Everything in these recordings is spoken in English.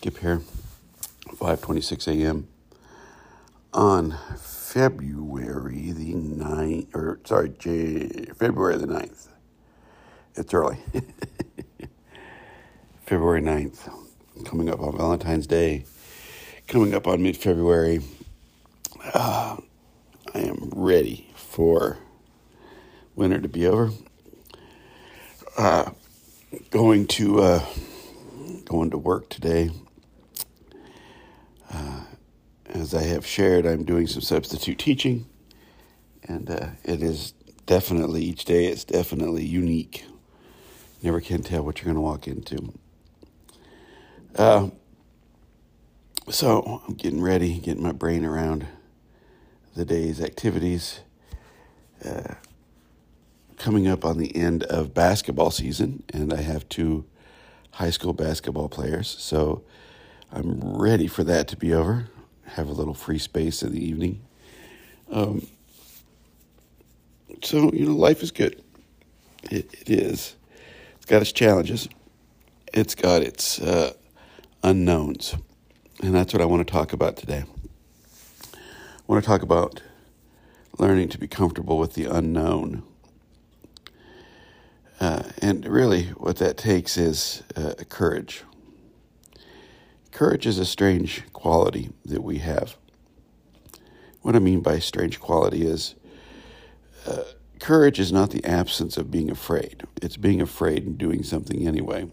Skip here, 5:26 a.m. on February the 9th, or sorry, J- February the ninth. It's early. February 9th, coming up on Valentine's Day, coming up on mid-February. Uh, I am ready for winter to be over. Uh, going to uh, going to work today. As I have shared, I'm doing some substitute teaching, and uh, it is definitely each day. It's definitely unique. Never can tell what you're going to walk into. Uh, so I'm getting ready, getting my brain around the day's activities. Uh, coming up on the end of basketball season, and I have two high school basketball players. So I'm ready for that to be over. Have a little free space in the evening. Um, so, you know, life is good. It, it is. It's got its challenges, it's got its uh, unknowns. And that's what I want to talk about today. I want to talk about learning to be comfortable with the unknown. Uh, and really, what that takes is uh, courage. Courage is a strange quality that we have. What I mean by strange quality is uh, courage is not the absence of being afraid, it's being afraid and doing something anyway.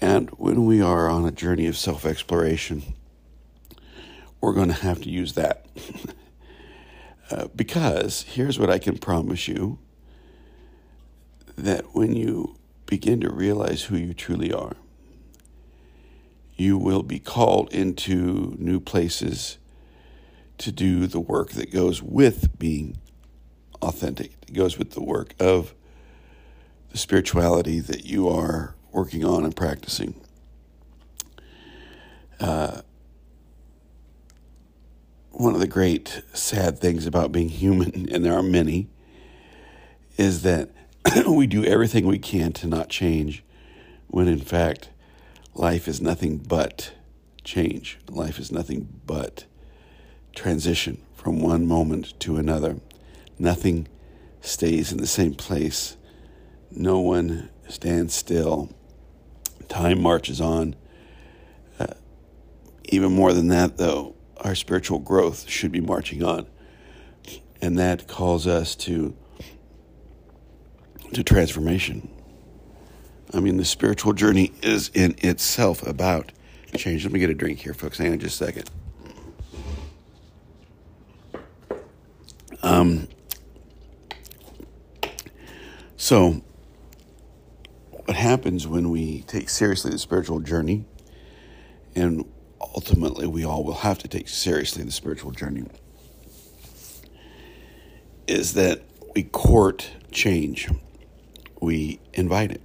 And when we are on a journey of self exploration, we're going to have to use that. uh, because here's what I can promise you that when you begin to realize who you truly are, you will be called into new places to do the work that goes with being authentic. It goes with the work of the spirituality that you are working on and practicing. Uh, one of the great sad things about being human, and there are many, is that we do everything we can to not change when in fact life is nothing but change. Life is nothing but transition from one moment to another. Nothing stays in the same place. No one stands still. Time marches on. Uh, even more than that, though, our spiritual growth should be marching on. And that calls us to to transformation. I mean, the spiritual journey is in itself about change. Let me get a drink here, folks. Hang on just a second. Um, so, what happens when we take seriously the spiritual journey, and ultimately we all will have to take seriously the spiritual journey, is that we court change we invite it.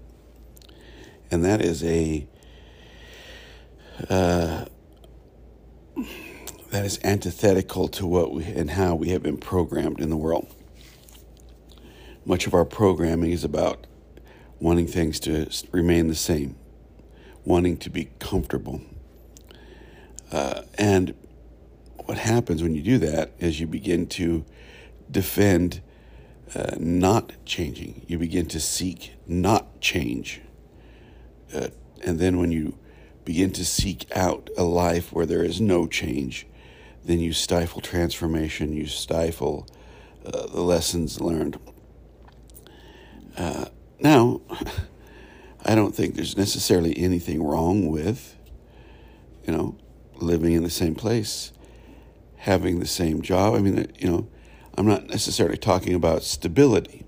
And that is a uh, that is antithetical to what we and how we have been programmed in the world. Much of our programming is about wanting things to remain the same, wanting to be comfortable. Uh, and what happens when you do that is you begin to defend uh, not changing. You begin to seek not change. Uh, and then when you begin to seek out a life where there is no change, then you stifle transformation, you stifle uh, the lessons learned. Uh, now, I don't think there's necessarily anything wrong with, you know, living in the same place, having the same job. I mean, you know, I'm not necessarily talking about stability.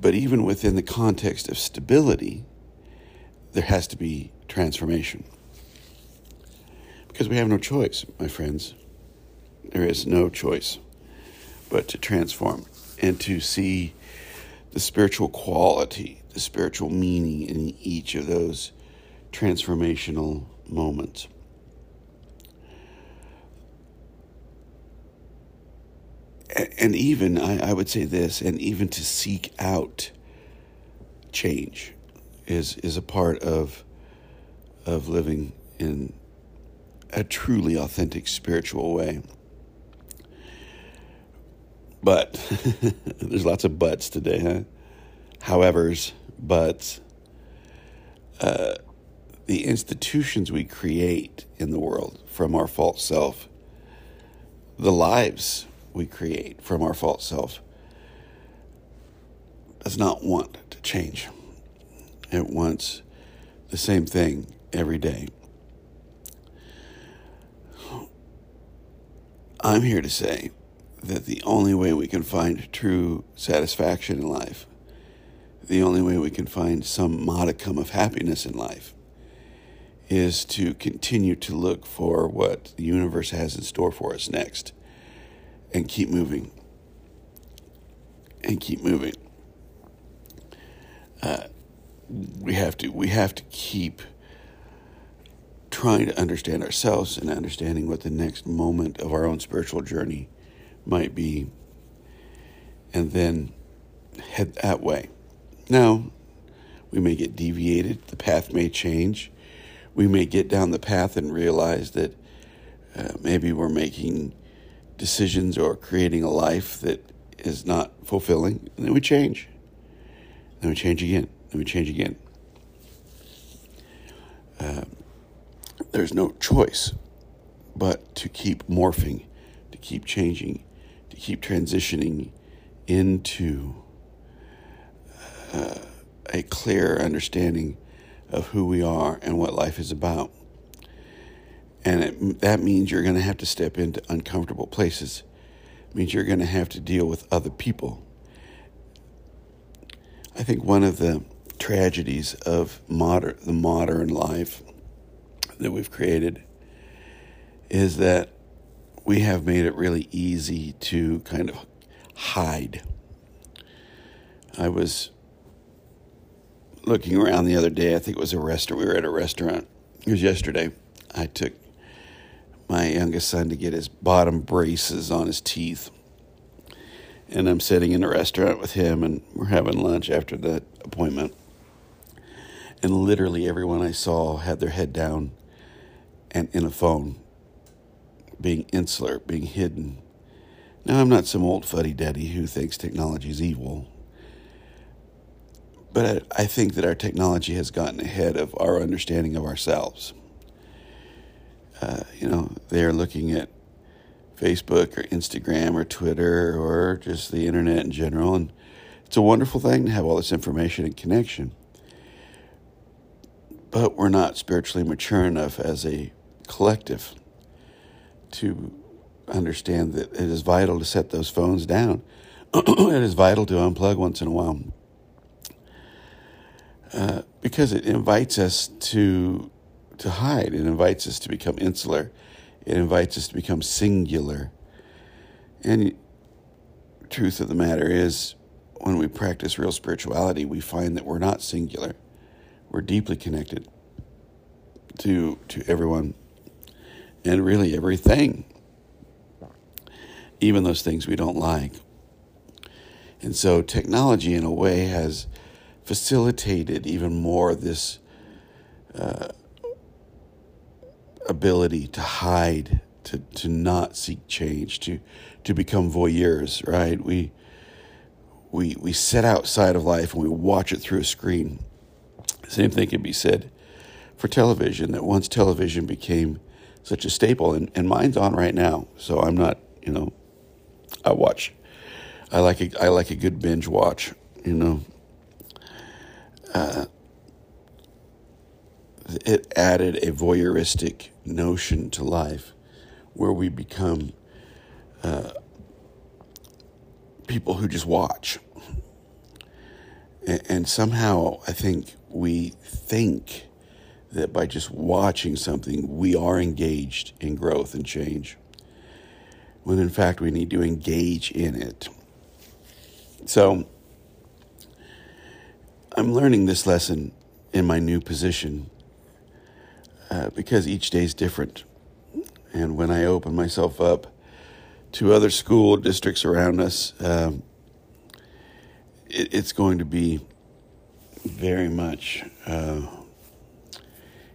But even within the context of stability, there has to be transformation. Because we have no choice, my friends. There is no choice but to transform and to see the spiritual quality, the spiritual meaning in each of those transformational moments. and even I, would say this, and even to seek out change. Is is a part of of living in a truly authentic spiritual way. But there's lots of buts today, huh? However's, but uh, the institutions we create in the world from our false self, the lives we create from our false self, does not want to change. It wants the same thing every day. I'm here to say that the only way we can find true satisfaction in life, the only way we can find some modicum of happiness in life, is to continue to look for what the universe has in store for us next and keep moving. And keep moving. Uh, we have to we have to keep trying to understand ourselves and understanding what the next moment of our own spiritual journey might be, and then head that way. Now, we may get deviated, the path may change. We may get down the path and realize that uh, maybe we're making decisions or creating a life that is not fulfilling, and then we change. Then we change again. Then me change again. Uh, there's no choice but to keep morphing, to keep changing, to keep transitioning into uh, a clear understanding of who we are and what life is about. And it, that means you're going to have to step into uncomfortable places. It means you're going to have to deal with other people. I think one of the tragedies of modern the modern life that we've created is that we have made it really easy to kind of hide. I was looking around the other day. I think it was a restaurant. We were at a restaurant. It was yesterday. I took my youngest son to get his bottom braces on his teeth. And I'm sitting in a restaurant with him, and we're having lunch after that appointment. And literally everyone I saw had their head down and in a phone, being insular, being hidden. Now, I'm not some old fuddy duddy who thinks technology is evil, but I, I think that our technology has gotten ahead of our understanding of ourselves. Uh, you know, they're looking at Facebook or Instagram or Twitter or just the internet in general, and it's a wonderful thing to have all this information and connection. But we're not spiritually mature enough as a collective to understand that it is vital to set those phones down. it is vital to unplug once in a while uh, because it invites us to to hide. It invites us to become insular. It invites us to become singular. And truth of the matter is, when we practice real spirituality, we find that we're not singular. We're deeply connected to to everyone and really everything, even those things we don't like. And so, technology, in a way, has facilitated even more this uh, ability to hide, to, to not seek change, to, to become voyeurs, right? We, we, we sit outside of life and we watch it through a screen. Same thing can be said for television, that once television became such a staple, and, and mine's on right now. So I'm not, you know, I watch. I like a, I like a good binge watch. You know, uh, it added a voyeuristic notion to life, where we become uh, people who just watch. And, and somehow, I think we think that by just watching something, we are engaged in growth and change, when in fact we need to engage in it. So, I'm learning this lesson in my new position uh, because each day is different. And when I open myself up to other school districts around us, um, it, it's going to be very much. Uh,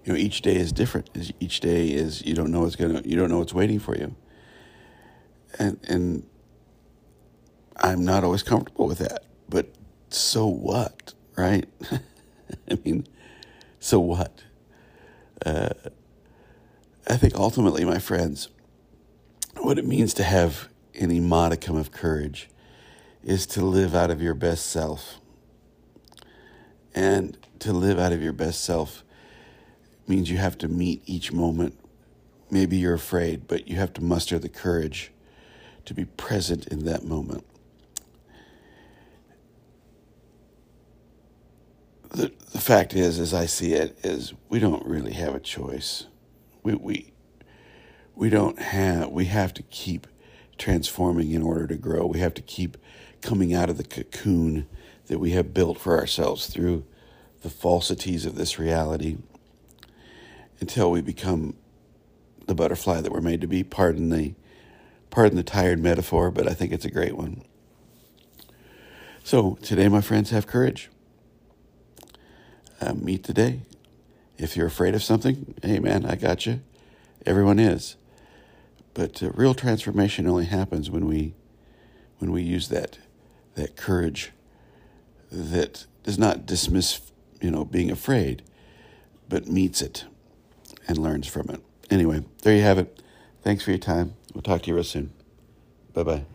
you know, each day is different. Each day is you don't know what's gonna, you don't know what's waiting for you, and and I'm not always comfortable with that. But so what, right? I mean, so what? Uh, I think ultimately, my friends, what it means to have any modicum of courage is to live out of your best self. And to live out of your best self means you have to meet each moment. Maybe you're afraid, but you have to muster the courage to be present in that moment. The, the fact is, as I see it, is we don't really have a choice. We, we, we don't have, we have to keep transforming in order to grow. We have to keep coming out of the cocoon that we have built for ourselves through the falsities of this reality until we become the butterfly that we're made to be. Pardon the pardon the tired metaphor, but I think it's a great one. So today, my friends, have courage. Uh, meet today. If you're afraid of something, hey man, I got you. Everyone is. But uh, real transformation only happens when we when we use that that courage that does not dismiss, you know, being afraid, but meets it and learns from it. Anyway, there you have it. Thanks for your time. We'll talk to you real soon. Bye bye.